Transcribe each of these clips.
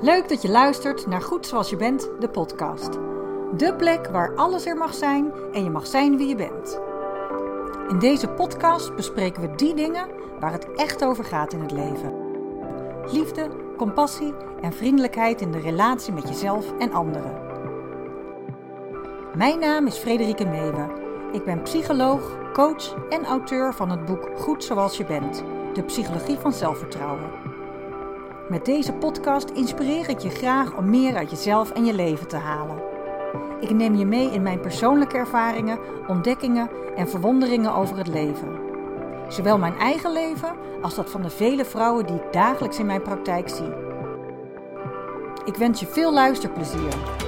Leuk dat je luistert naar Goed Zoals Je Bent, de podcast. De plek waar alles er mag zijn en je mag zijn wie je bent. In deze podcast bespreken we die dingen waar het echt over gaat in het leven. Liefde, compassie en vriendelijkheid in de relatie met jezelf en anderen. Mijn naam is Frederike Meewe. Ik ben psycholoog, coach en auteur van het boek Goed Zoals Je Bent, de psychologie van zelfvertrouwen. Met deze podcast inspireer ik je graag om meer uit jezelf en je leven te halen. Ik neem je mee in mijn persoonlijke ervaringen, ontdekkingen en verwonderingen over het leven. Zowel mijn eigen leven als dat van de vele vrouwen die ik dagelijks in mijn praktijk zie. Ik wens je veel luisterplezier.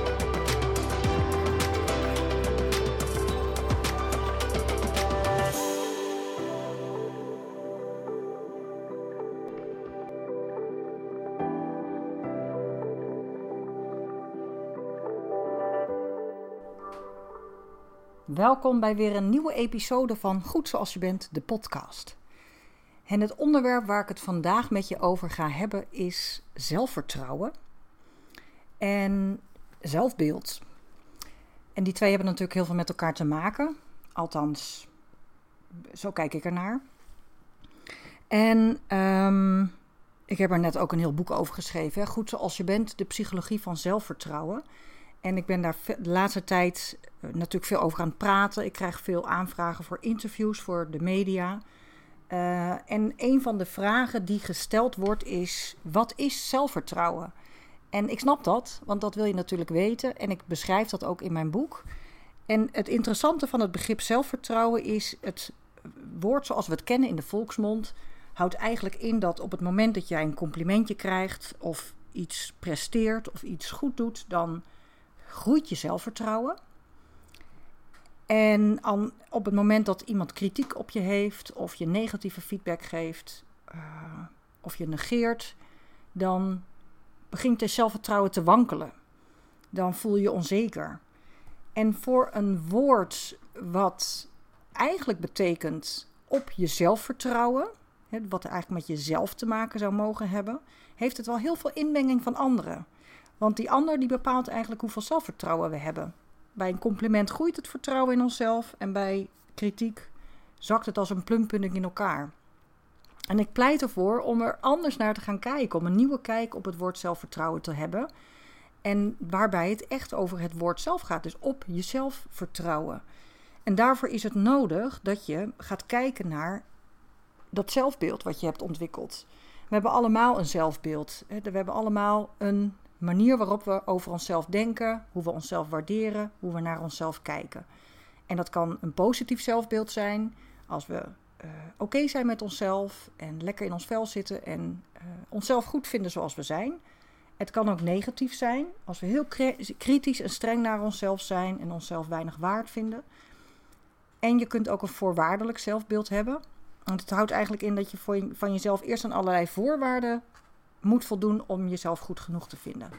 Welkom bij weer een nieuwe episode van Goed Zoals Je Bent, de podcast. En het onderwerp waar ik het vandaag met je over ga hebben is zelfvertrouwen en zelfbeeld. En die twee hebben natuurlijk heel veel met elkaar te maken. Althans, zo kijk ik ernaar. En um, ik heb er net ook een heel boek over geschreven. Hè? Goed zoals je bent, de psychologie van zelfvertrouwen. En ik ben daar de laatste tijd eh, natuurlijk veel over aan het praten. Ik krijg veel aanvragen voor interviews voor de media. Uh, en een van de vragen die gesteld wordt is: wat is zelfvertrouwen? En ik snap dat, want dat wil je natuurlijk weten. En ik beschrijf dat ook in mijn boek. En het interessante van het begrip zelfvertrouwen is het woord zoals we het kennen in de volksmond. Houdt eigenlijk in dat op het moment dat jij een complimentje krijgt of iets presteert of iets goed doet, dan groeit je zelfvertrouwen. En op het moment dat iemand kritiek op je heeft, of je negatieve feedback geeft, uh, of je negeert, dan begint je zelfvertrouwen te wankelen. Dan voel je je onzeker. En voor een woord wat eigenlijk betekent op jezelf vertrouwen, wat eigenlijk met jezelf te maken zou mogen hebben, heeft het wel heel veel inmenging van anderen. Want die ander die bepaalt eigenlijk hoeveel zelfvertrouwen we hebben. Bij een compliment groeit het vertrouwen in onszelf en bij kritiek zakt het als een plumppudding in elkaar. En ik pleit ervoor om er anders naar te gaan kijken, om een nieuwe kijk op het woord zelfvertrouwen te hebben. En waarbij het echt over het woord zelf gaat, dus op jezelf vertrouwen. En daarvoor is het nodig dat je gaat kijken naar dat zelfbeeld wat je hebt ontwikkeld. We hebben allemaal een zelfbeeld. We hebben allemaal een manier waarop we over onszelf denken, hoe we onszelf waarderen, hoe we naar onszelf kijken. En dat kan een positief zelfbeeld zijn als we uh, oké zijn met onszelf en lekker in ons vel zitten en uh, onszelf goed vinden zoals we zijn. Het kan ook negatief zijn als we heel kritisch en streng naar onszelf zijn en onszelf weinig waard vinden. En je kunt ook een voorwaardelijk zelfbeeld hebben. Want het houdt eigenlijk in dat je, van jezelf eerst aan allerlei voorwaarden moet voldoen om jezelf goed genoeg te vinden.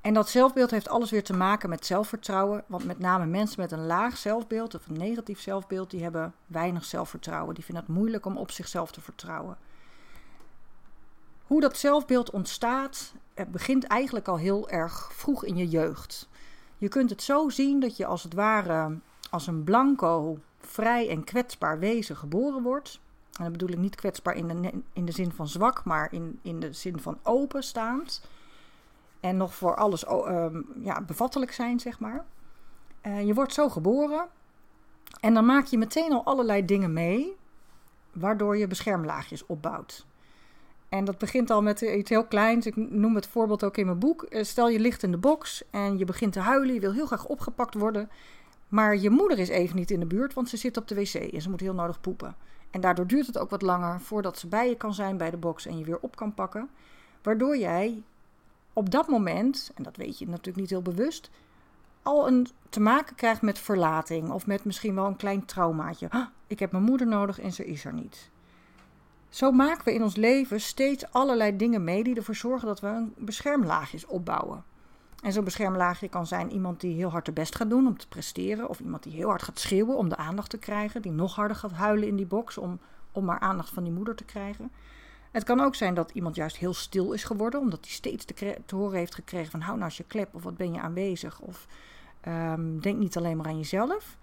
En dat zelfbeeld heeft alles weer te maken met zelfvertrouwen. Want met name mensen met een laag zelfbeeld of een negatief zelfbeeld, die hebben weinig zelfvertrouwen. Die vinden het moeilijk om op zichzelf te vertrouwen. Hoe dat zelfbeeld ontstaat, het begint eigenlijk al heel erg vroeg in je jeugd. Je kunt het zo zien dat je als het ware als een blanco, vrij en kwetsbaar wezen geboren wordt. En dat bedoel ik niet kwetsbaar in de, in de zin van zwak, maar in, in de zin van openstaand. En nog voor alles uh, ja, bevattelijk zijn, zeg maar. Uh, je wordt zo geboren. En dan maak je meteen al allerlei dingen mee, waardoor je beschermlaagjes opbouwt. En dat begint al met iets heel kleins. Ik noem het voorbeeld ook in mijn boek. Eh, stel je ligt in de box en je begint te huilen. Je wil heel graag opgepakt worden. Maar je moeder is even niet in de buurt, want ze zit op de wc en ze moet heel nodig poepen. En daardoor duurt het ook wat langer voordat ze bij je kan zijn bij de box en je weer op kan pakken. Waardoor jij op dat moment, en dat weet je natuurlijk niet heel bewust, al een te maken krijgt met verlating of met misschien wel een klein traumaatje. ik heb mijn moeder nodig en ze is er niet. Zo maken we in ons leven steeds allerlei dingen mee die ervoor zorgen dat we een beschermlaagjes opbouwen. En zo'n beschermlaagje kan zijn iemand die heel hard de best gaat doen om te presteren. Of iemand die heel hard gaat schreeuwen om de aandacht te krijgen. Die nog harder gaat huilen in die box om, om maar aandacht van die moeder te krijgen. Het kan ook zijn dat iemand juist heel stil is geworden, omdat hij steeds te, te horen heeft gekregen van hou nou eens je klep of wat ben je aanwezig of um, denk niet alleen maar aan jezelf.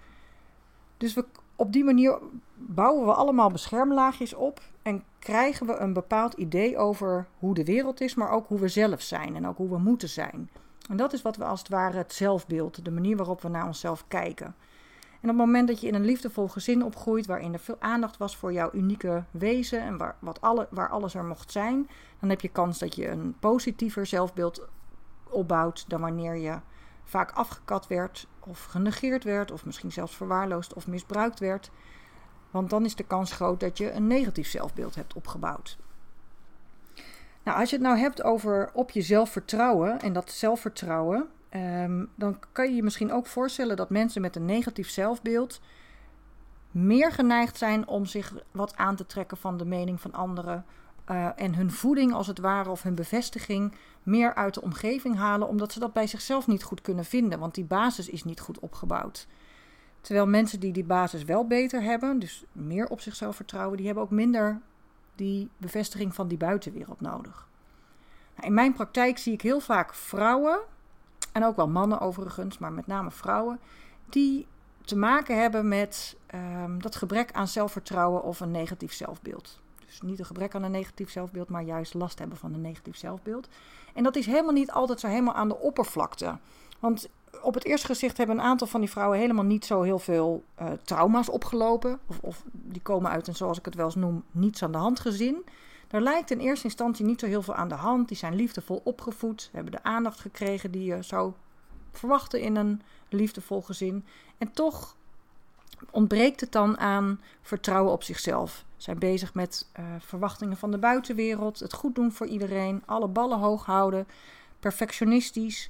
Dus we, op die manier bouwen we allemaal beschermlaagjes op en krijgen we een bepaald idee over hoe de wereld is, maar ook hoe we zelf zijn en ook hoe we moeten zijn. En dat is wat we als het ware het zelfbeeld, de manier waarop we naar onszelf kijken. En op het moment dat je in een liefdevol gezin opgroeit, waarin er veel aandacht was voor jouw unieke wezen en waar, wat alle, waar alles er mocht zijn, dan heb je kans dat je een positiever zelfbeeld opbouwt dan wanneer je vaak afgekat werd of genegeerd werd, of misschien zelfs verwaarloosd of misbruikt werd. Want dan is de kans groot dat je een negatief zelfbeeld hebt opgebouwd. Nou, als je het nou hebt over op jezelf vertrouwen en dat zelfvertrouwen, um, dan kan je je misschien ook voorstellen dat mensen met een negatief zelfbeeld meer geneigd zijn om zich wat aan te trekken van de mening van anderen. Uh, en hun voeding als het ware of hun bevestiging meer uit de omgeving halen, omdat ze dat bij zichzelf niet goed kunnen vinden, want die basis is niet goed opgebouwd. Terwijl mensen die die basis wel beter hebben, dus meer op zichzelf vertrouwen, die hebben ook minder die bevestiging van die buitenwereld nodig. Nou, in mijn praktijk zie ik heel vaak vrouwen, en ook wel mannen overigens, maar met name vrouwen, die te maken hebben met um, dat gebrek aan zelfvertrouwen of een negatief zelfbeeld. Dus niet een gebrek aan een negatief zelfbeeld, maar juist last hebben van een negatief zelfbeeld. En dat is helemaal niet altijd zo helemaal aan de oppervlakte. Want op het eerste gezicht hebben een aantal van die vrouwen helemaal niet zo heel veel uh, trauma's opgelopen. Of, of, die komen uit een, zoals ik het wel eens noem, niets aan de hand gezin. Daar lijkt in eerste instantie niet zo heel veel aan de hand. Die zijn liefdevol opgevoed, hebben de aandacht gekregen die je zou verwachten in een liefdevol gezin. En toch ontbreekt het dan aan vertrouwen op zichzelf. Zijn bezig met uh, verwachtingen van de buitenwereld, het goed doen voor iedereen, alle ballen hoog houden, perfectionistisch.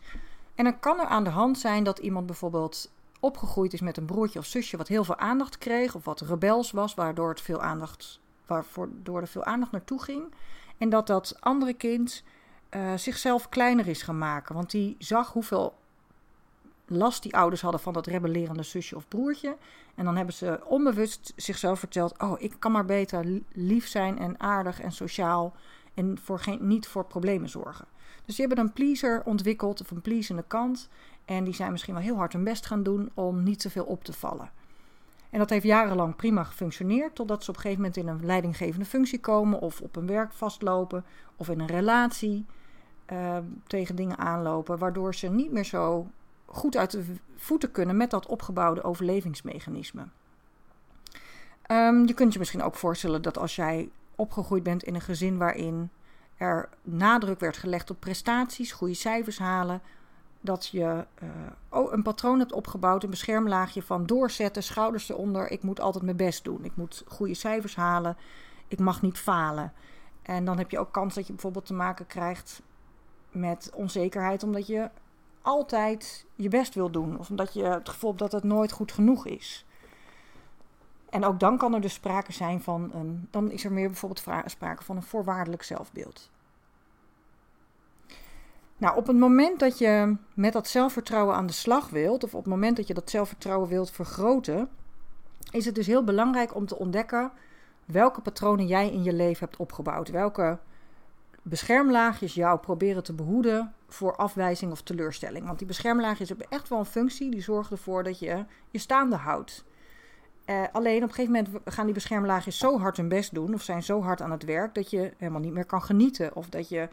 En dan kan er aan de hand zijn dat iemand bijvoorbeeld opgegroeid is met een broertje of zusje wat heel veel aandacht kreeg, of wat rebels was, waardoor, het veel aandacht, waardoor er veel aandacht naartoe ging. En dat dat andere kind uh, zichzelf kleiner is gaan maken. Want die zag hoeveel last die ouders hadden van dat rebellerende zusje of broertje. En dan hebben ze onbewust zichzelf verteld: Oh, ik kan maar beter lief zijn en aardig en sociaal. En voor geen, niet voor problemen zorgen. Dus die hebben een pleaser ontwikkeld, of een pleasende kant. En die zijn misschien wel heel hard hun best gaan doen om niet te veel op te vallen. En dat heeft jarenlang prima gefunctioneerd, totdat ze op een gegeven moment in een leidinggevende functie komen, of op een werk vastlopen, of in een relatie uh, tegen dingen aanlopen, waardoor ze niet meer zo goed uit de voeten kunnen met dat opgebouwde overlevingsmechanisme. Um, je kunt je misschien ook voorstellen dat als jij opgegroeid bent in een gezin waarin er nadruk werd gelegd op prestaties, goede cijfers halen, dat je uh, een patroon hebt opgebouwd, een beschermlaagje van doorzetten, schouders eronder. Ik moet altijd mijn best doen. Ik moet goede cijfers halen. Ik mag niet falen. En dan heb je ook kans dat je bijvoorbeeld te maken krijgt met onzekerheid, omdat je altijd je best wil doen. Of omdat je het gevoel hebt dat het nooit goed genoeg is. En ook dan kan er dus sprake zijn van een. Dan is er meer bijvoorbeeld sprake van een voorwaardelijk zelfbeeld. Nou, op het moment dat je met dat zelfvertrouwen aan de slag wilt, of op het moment dat je dat zelfvertrouwen wilt vergroten, is het dus heel belangrijk om te ontdekken welke patronen jij in je leven hebt opgebouwd. Welke beschermlaagjes jou proberen te behoeden voor afwijzing of teleurstelling. Want die beschermlaagjes hebben echt wel een functie. Die zorgen ervoor dat je je staande houdt. Uh, alleen op een gegeven moment gaan die beschermlaagjes zo hard hun best doen. Of zijn zo hard aan het werk dat je helemaal niet meer kan genieten. Of dat je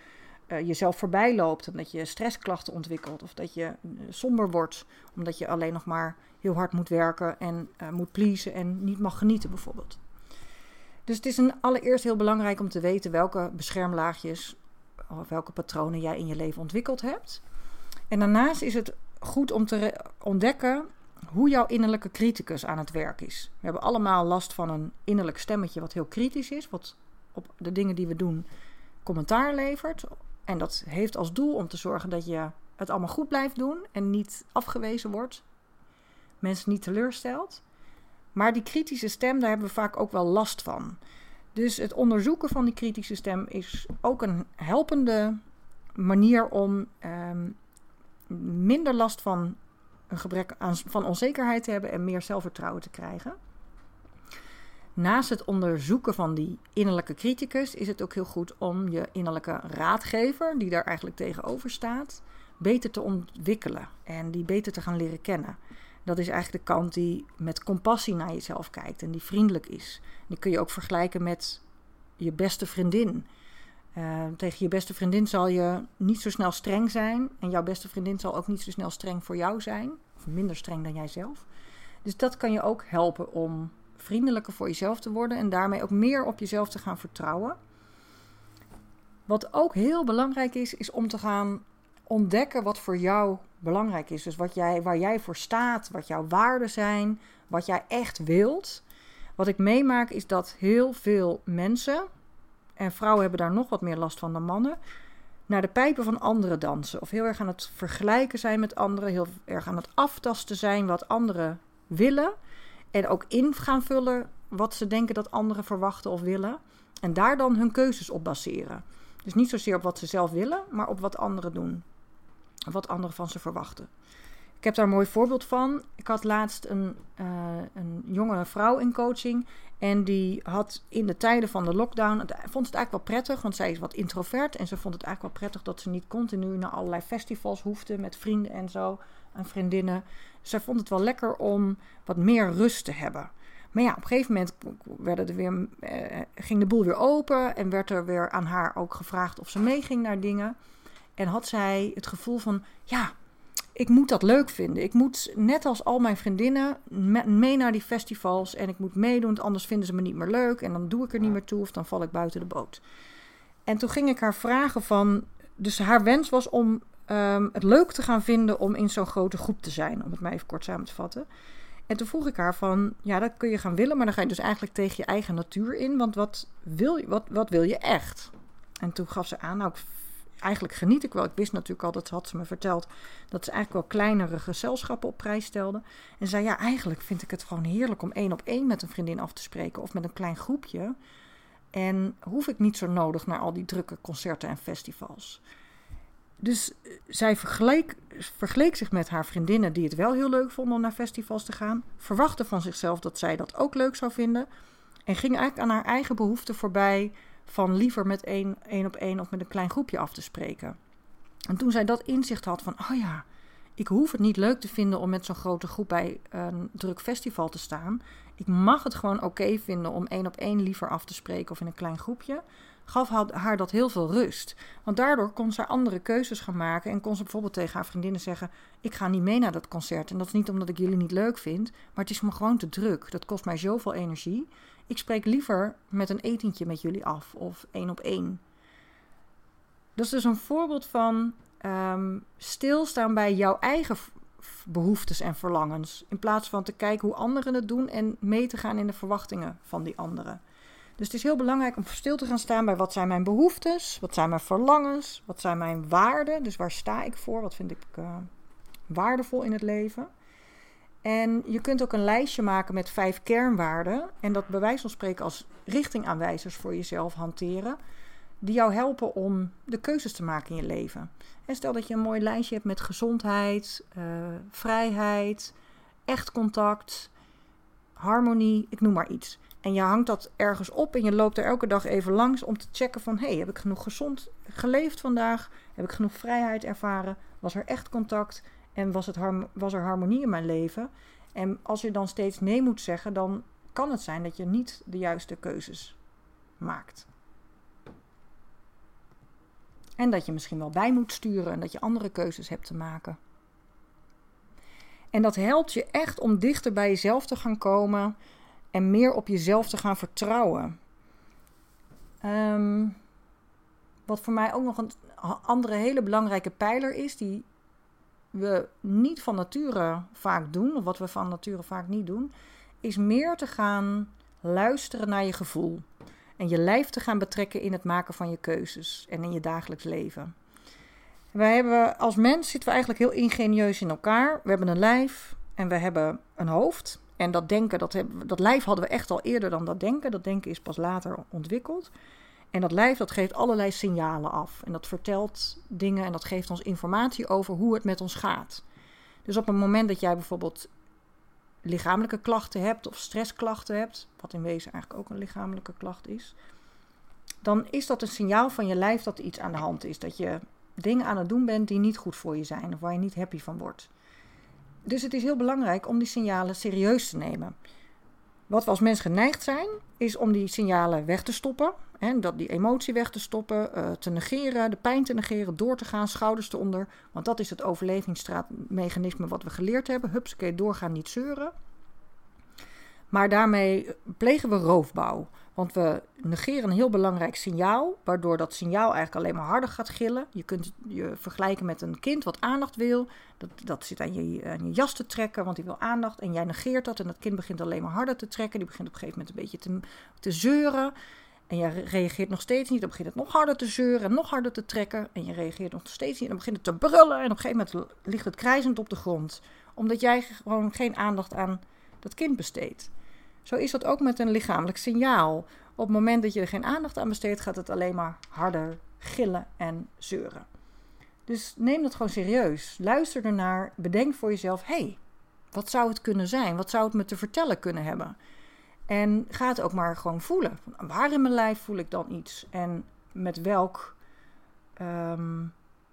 uh, jezelf voorbij loopt. En dat je stressklachten ontwikkelt. Of dat je uh, somber wordt. Omdat je alleen nog maar heel hard moet werken en moet pleasen en niet mag genieten bijvoorbeeld. Dus het is een allereerst heel belangrijk om te weten welke beschermlaagjes of welke patronen jij in je leven ontwikkeld hebt. En daarnaast is het goed om te ontdekken hoe jouw innerlijke criticus aan het werk is. We hebben allemaal last van een innerlijk stemmetje wat heel kritisch is, wat op de dingen die we doen commentaar levert. En dat heeft als doel om te zorgen dat je het allemaal goed blijft doen en niet afgewezen wordt, mensen niet teleurstelt. Maar die kritische stem, daar hebben we vaak ook wel last van. Dus het onderzoeken van die kritische stem is ook een helpende manier om um, minder last van een gebrek aan van onzekerheid te hebben en meer zelfvertrouwen te krijgen. naast het onderzoeken van die innerlijke criticus, is het ook heel goed om je innerlijke raadgever, die daar eigenlijk tegenover staat, beter te ontwikkelen en die beter te gaan leren kennen. Dat is eigenlijk de kant die met compassie naar jezelf kijkt en die vriendelijk is. Die kun je ook vergelijken met je beste vriendin. Uh, tegen je beste vriendin zal je niet zo snel streng zijn. En jouw beste vriendin zal ook niet zo snel streng voor jou zijn. Of minder streng dan jijzelf. Dus dat kan je ook helpen om vriendelijker voor jezelf te worden. En daarmee ook meer op jezelf te gaan vertrouwen. Wat ook heel belangrijk is, is om te gaan ontdekken wat voor jou belangrijk is. Dus wat jij, waar jij voor staat, wat jouw waarden zijn, wat jij echt wilt. Wat ik meemaak is dat heel veel mensen, en vrouwen hebben daar nog wat meer last van dan mannen, naar de pijpen van anderen dansen. Of heel erg aan het vergelijken zijn met anderen, heel erg aan het aftasten zijn wat anderen willen. En ook in gaan vullen wat ze denken dat anderen verwachten of willen. En daar dan hun keuzes op baseren. Dus niet zozeer op wat ze zelf willen, maar op wat anderen doen wat anderen van ze verwachten. Ik heb daar een mooi voorbeeld van. Ik had laatst een, uh, een jonge vrouw in coaching. En die had in de tijden van de lockdown. vond het eigenlijk wel prettig, want zij is wat introvert. En ze vond het eigenlijk wel prettig dat ze niet continu naar allerlei festivals hoefde. met vrienden en zo. En vriendinnen. zij vond het wel lekker om wat meer rust te hebben. Maar ja, op een gegeven moment werden er weer, eh, ging de boel weer open. En werd er weer aan haar ook gevraagd of ze meeging naar dingen. En had zij het gevoel van, ja, ik moet dat leuk vinden. Ik moet net als al mijn vriendinnen mee naar die festivals en ik moet meedoen, anders vinden ze me niet meer leuk en dan doe ik er niet meer toe of dan val ik buiten de boot. En toen ging ik haar vragen van, dus haar wens was om ehm, het leuk te gaan vinden om in zo'n grote groep te zijn, om het maar even kort samen te vatten. En toen vroeg ik haar van, ja, dat kun je gaan willen, maar dan ga je dus eigenlijk tegen je eigen natuur in, want wat wil je, wat, wat wil je echt? En toen gaf ze aan, nou, ik eigenlijk geniet ik wel. Ik wist natuurlijk al, dat had ze me verteld, dat ze eigenlijk wel kleinere gezelschappen op prijs stelde. En zei, ja, eigenlijk vind ik het gewoon heerlijk om één op één met een vriendin af te spreken of met een klein groepje. En hoef ik niet zo nodig naar al die drukke concerten en festivals. Dus eh, zij vergeleek, vergeleek zich met haar vriendinnen die het wel heel leuk vonden om naar festivals te gaan. Verwachtte van zichzelf dat zij dat ook leuk zou vinden. En ging eigenlijk aan haar eigen behoeften voorbij van liever met één, één op één of met een klein groepje af te spreken. En toen zij dat inzicht had van, oh ja, ik hoef het niet leuk te vinden om met zo'n grote groep bij een druk festival te staan. Ik mag het gewoon oké vinden om één op één liever af te spreken of in een klein groepje. Gaf haar dat heel veel rust. Want daardoor kon ze andere keuzes gaan maken. En kon ze bijvoorbeeld tegen haar vriendinnen zeggen: Ik ga niet mee naar dat concert. En dat is niet omdat ik jullie niet leuk vind, maar het is me gewoon te druk. Dat kost mij zoveel energie. Ik spreek liever met een etentje met jullie af of één op één. Dat is dus een voorbeeld van ehm, stilstaan bij jouw eigen behoeftes en verlangens. In plaats van te kijken hoe anderen het doen en mee te gaan in de verwachtingen van die anderen. Dus het is heel belangrijk om stil te gaan staan bij wat zijn mijn behoeftes, wat zijn mijn verlangens, wat zijn mijn waarden. Dus waar sta ik voor, wat vind ik uh, waardevol in het leven. En je kunt ook een lijstje maken met vijf kernwaarden. En dat bij wijze van spreken als richtingaanwijzers voor jezelf hanteren. Die jou helpen om de keuzes te maken in je leven. En stel dat je een mooi lijstje hebt met gezondheid, uh, vrijheid, echt contact, harmonie, ik noem maar iets. En je hangt dat ergens op en je loopt er elke dag even langs om te checken van... hey, heb ik genoeg gezond geleefd vandaag? Heb ik genoeg vrijheid ervaren? Was er echt contact? En was, het was er harmonie in mijn leven? En als je dan steeds nee moet zeggen, dan kan het zijn dat je niet de juiste keuzes maakt. En dat je misschien wel bij moet sturen en dat je andere keuzes hebt te maken. En dat helpt je echt om dichter bij jezelf te gaan komen en meer op jezelf te gaan vertrouwen. Ehm, wat voor mij ook nog een andere hele belangrijke pijler is, die we niet van nature vaak doen, of wat we van nature vaak niet doen, is meer te gaan luisteren naar je gevoel. En je lijf te gaan betrekken in het maken van je keuzes en in je dagelijks leven. Wij hebben als mens zitten we eigenlijk heel ingenieus in elkaar. We hebben een lijf en we hebben een hoofd. En dat denken, dat, hebben, dat lijf hadden we echt al eerder dan dat denken. Dat denken is pas later ontwikkeld. En dat lijf dat geeft allerlei signalen af. En dat vertelt dingen en dat geeft ons informatie over hoe het met ons gaat. Dus op het moment dat jij bijvoorbeeld lichamelijke klachten hebt of stressklachten hebt, wat in wezen eigenlijk ook een lichamelijke klacht is, dan is dat een signaal van je lijf dat er iets aan de hand is. Dat je dingen aan het doen bent die niet goed voor je zijn of waar je niet happy van wordt. Dus het is heel belangrijk om die signalen serieus te nemen. Wat we als mens geneigd zijn, is om die signalen weg te stoppen. Hè, dat die emotie weg te stoppen, uh, te negeren, de pijn te negeren, door te gaan, schouders eronder. Want dat is het overlevingsstraatmechanisme wat we geleerd hebben. Hupsakee, doorgaan, niet zeuren. Maar daarmee plegen we roofbouw. Want we negeren een heel belangrijk signaal, waardoor dat signaal eigenlijk alleen maar harder gaat gillen. Je kunt je vergelijken met een kind wat aandacht wil. Dat, dat zit aan je, aan je jas te trekken, want die wil aandacht. En jij negeert dat en dat kind begint alleen maar harder te trekken. Die begint op een gegeven moment een beetje te, te zeuren. En je reageert nog steeds niet. Dan begint het nog harder te zeuren en nog harder te trekken. En je reageert nog steeds niet. En dan begint het te brullen. En op een gegeven moment ligt het krijzend op de grond. Omdat jij gewoon geen aandacht aan dat kind besteedt. Zo is dat ook met een lichamelijk signaal. Op het moment dat je er geen aandacht aan besteedt, gaat het alleen maar harder gillen en zeuren. Dus neem dat gewoon serieus. Luister ernaar. Bedenk voor jezelf: hé, hey, wat zou het kunnen zijn? Wat zou het me te vertellen kunnen hebben? En ga het ook maar gewoon voelen. Waar in mijn lijf voel ik dan iets? En met welk ehm,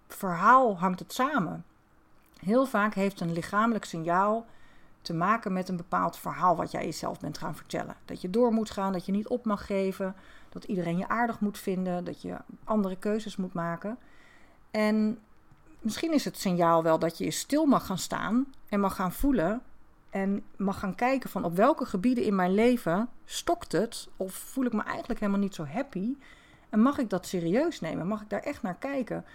verhaal hangt het samen? Heel vaak heeft een lichamelijk signaal te maken met een bepaald verhaal wat jij jezelf bent gaan vertellen. Dat je door moet gaan, dat je niet op mag geven, dat iedereen je aardig moet vinden, dat je andere keuzes moet maken. En misschien is het signaal wel dat je stil mag gaan staan en mag gaan voelen en mag gaan kijken van op welke gebieden in mijn leven stokt het of voel ik me eigenlijk helemaal niet zo happy. En mag ik dat serieus nemen? Mag ik daar echt naar kijken?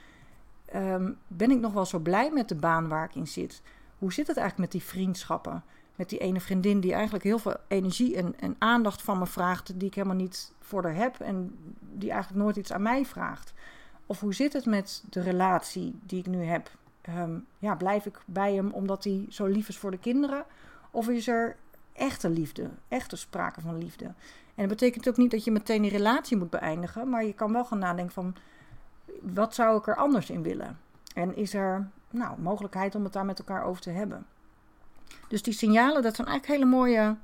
Ehm, ben ik nog wel zo blij met de baan waar ik in zit? Hoe zit het eigenlijk met die vriendschappen? Met die ene vriendin die eigenlijk heel veel energie en, en aandacht van me vraagt, die ik helemaal niet voor haar heb en die eigenlijk nooit iets aan mij vraagt. Of hoe zit het met de relatie die ik nu heb? Ehm, ja, blijf ik bij hem omdat hij zo lief is voor de kinderen? Of is er echte liefde, echte sprake van liefde? En dat betekent ook niet dat je meteen die relatie moet beëindigen, maar je kan wel gaan nadenken van wat zou ik er anders in willen? En is er nou, mogelijkheid om het daar met elkaar over te hebben. Dus die signalen, dat zijn eigenlijk hele mooie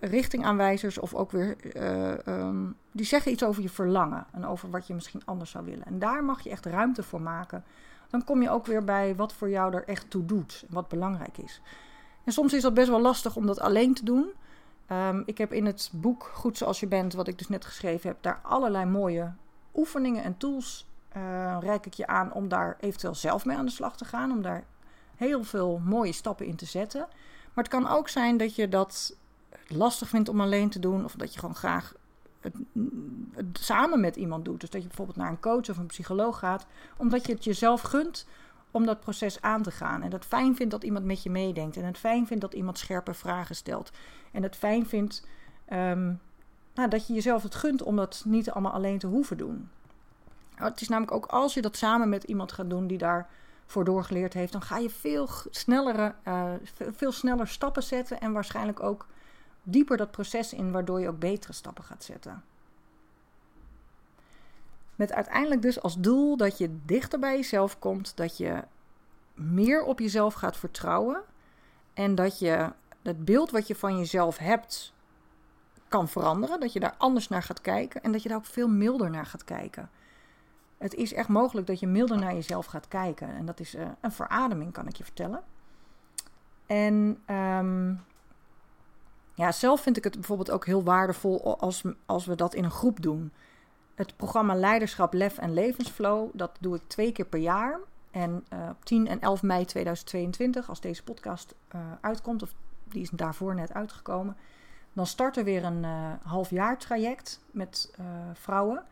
richtingaanwijzers of ook weer, uh, um, die zeggen iets over je verlangen en over wat je misschien anders zou willen. En daar mag je echt ruimte voor maken. Dan kom je ook weer bij wat voor jou er echt toe doet wat belangrijk is. En soms is dat best wel lastig om dat alleen te doen. Um, ik heb in het boek Goed Zoals Je Bent, wat ik dus net geschreven heb, daar allerlei mooie oefeningen en tools uh, reik ik je aan om daar eventueel zelf mee aan de slag te gaan. Om daar heel veel mooie stappen in te zetten. Maar het kan ook zijn dat je dat lastig vindt om alleen te doen. Of dat je gewoon graag het, samen met iemand doet. Dus dat je bijvoorbeeld naar een coach of een psycholoog gaat. Omdat je het jezelf gunt om dat proces aan te gaan. En het fijn vindt dat iemand met je meedenkt. En het fijn vindt dat iemand scherpe vragen stelt. En het fijn vindt um, nou, dat je jezelf het gunt om dat niet allemaal alleen te hoeven doen. Het is namelijk ook als je dat samen met iemand gaat doen die daarvoor doorgeleerd heeft, dan ga je veel snellere, uh, veel sneller stappen zetten en waarschijnlijk ook dieper dat proces in, waardoor je ook betere stappen gaat zetten. Met uiteindelijk dus als doel dat je dichter bij jezelf komt, dat je meer op jezelf gaat vertrouwen en dat je het beeld wat je van jezelf hebt kan veranderen, dat je daar anders naar gaat kijken en dat je daar ook veel milder naar gaat kijken het is echt mogelijk dat je milder naar jezelf gaat kijken. En dat is uh, een verademing, kan ik je vertellen. En um, ja, zelf vind ik het bijvoorbeeld ook heel waardevol als, als we dat in een groep doen. Het programma Leiderschap, Lef en Levensflow, dat doe ik twee keer per jaar. En uh, op 10 en 11 mei 2022, als deze podcast uh, uitkomt, of die is daarvoor net uitgekomen, dan start er weer een halfjaar traject met vrouwen.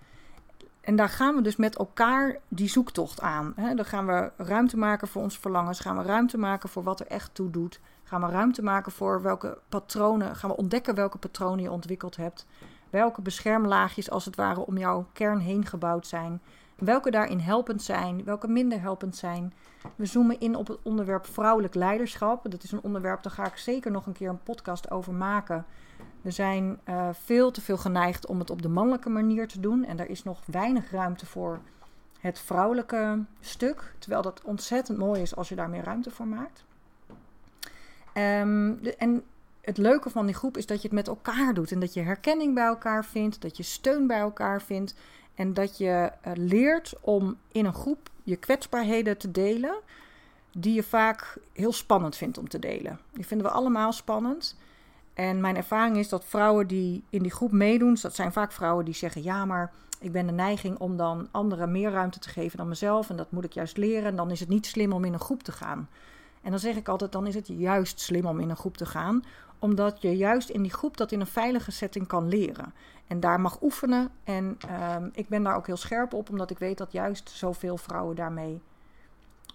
En daar gaan we dus met elkaar die zoektocht aan. Hè? Dan gaan we ruimte maken voor onze verlangens. Gaan we ruimte maken voor wat er echt toe doet. Gaan we ruimte maken voor welke patronen. Gaan we ontdekken welke patronen je ontwikkeld hebt. Welke beschermlaagjes als het ware om jouw kern heen gebouwd zijn. Welke daarin helpend zijn. Welke minder helpend zijn. We zoomen in op het onderwerp vrouwelijk leiderschap. Dat is een onderwerp, daar ga ik zeker nog een keer een podcast over maken. We zijn uh, veel te veel geneigd om het op de mannelijke manier te doen. En er is nog weinig ruimte voor het vrouwelijke stuk. Terwijl dat ontzettend mooi is als je daar meer ruimte voor maakt. Ehm, en het leuke van die groep is dat je het met elkaar doet en dat je herkenning bij elkaar vindt, dat je steun bij elkaar vindt en dat je uh, leert om in een groep je kwetsbaarheden te delen die je vaak heel spannend vindt om te delen. Die vinden we allemaal spannend. En mijn ervaring is dat vrouwen die in die groep meedoen, dat zijn vaak vrouwen die zeggen: Ja, maar ik ben de neiging om dan anderen meer ruimte te geven dan mezelf. En dat moet ik juist leren. En dan is het niet slim om in een groep te gaan. En dan zeg ik altijd: dan is het juist slim om in een groep te gaan. Omdat je juist in die groep dat in een veilige setting kan leren. En daar mag oefenen. En ehm, ik ben daar ook heel scherp op, omdat ik weet dat juist zoveel vrouwen daarmee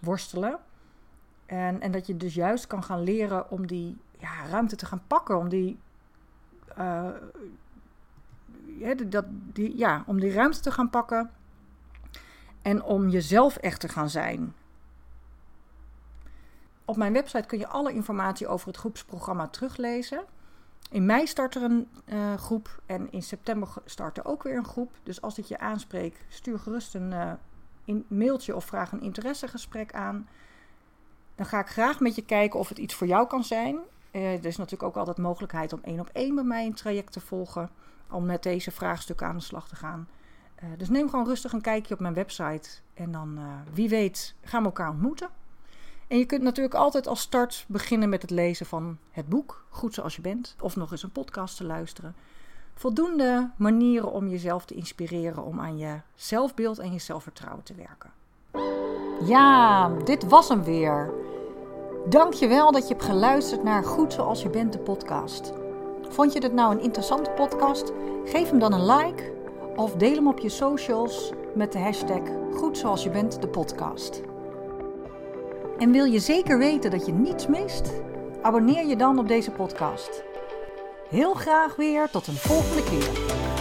worstelen. En, en dat je dus juist kan gaan leren om die ja, ruimte te gaan pakken. Om die, ja, dat, die, ja, om die ruimte te gaan pakken. En om jezelf echt te gaan zijn. Op mijn website kun je alle informatie over het groepsprogramma teruglezen. In mei start er een uh, groep en in september start er ook weer een groep. Dus als dit je aanspreekt, stuur gerust een uh, mailtje of vraag een interessegesprek aan. Dan ga ik graag met je kijken of het iets voor jou kan zijn. Uh, er is natuurlijk ook altijd mogelijkheid om één op één bij mij een traject te volgen. Om met deze vraagstukken aan de slag te gaan. Dus neem gewoon rustig een kijkje op mijn website. En dan, wie weet, gaan we elkaar ontmoeten. En je kunt natuurlijk altijd als start beginnen met het lezen van het boek, Goed zoals je bent. Of nog eens een podcast te luisteren. Voldoende manieren om jezelf te inspireren om aan je zelfbeeld en je zelfvertrouwen te werken. Ja, dit was hem weer. Dankjewel dat je hebt geluisterd naar Goed Zoals Je Bent, de podcast. Vond je dit nou een interessante podcast? Geef hem dan een like of deel hem op je socials met de hashtag Goed Zoals Je Bent, de podcast. En wil je zeker weten dat je niets mist? Abonneer je dan op deze podcast. Heel graag weer tot een volgende keer.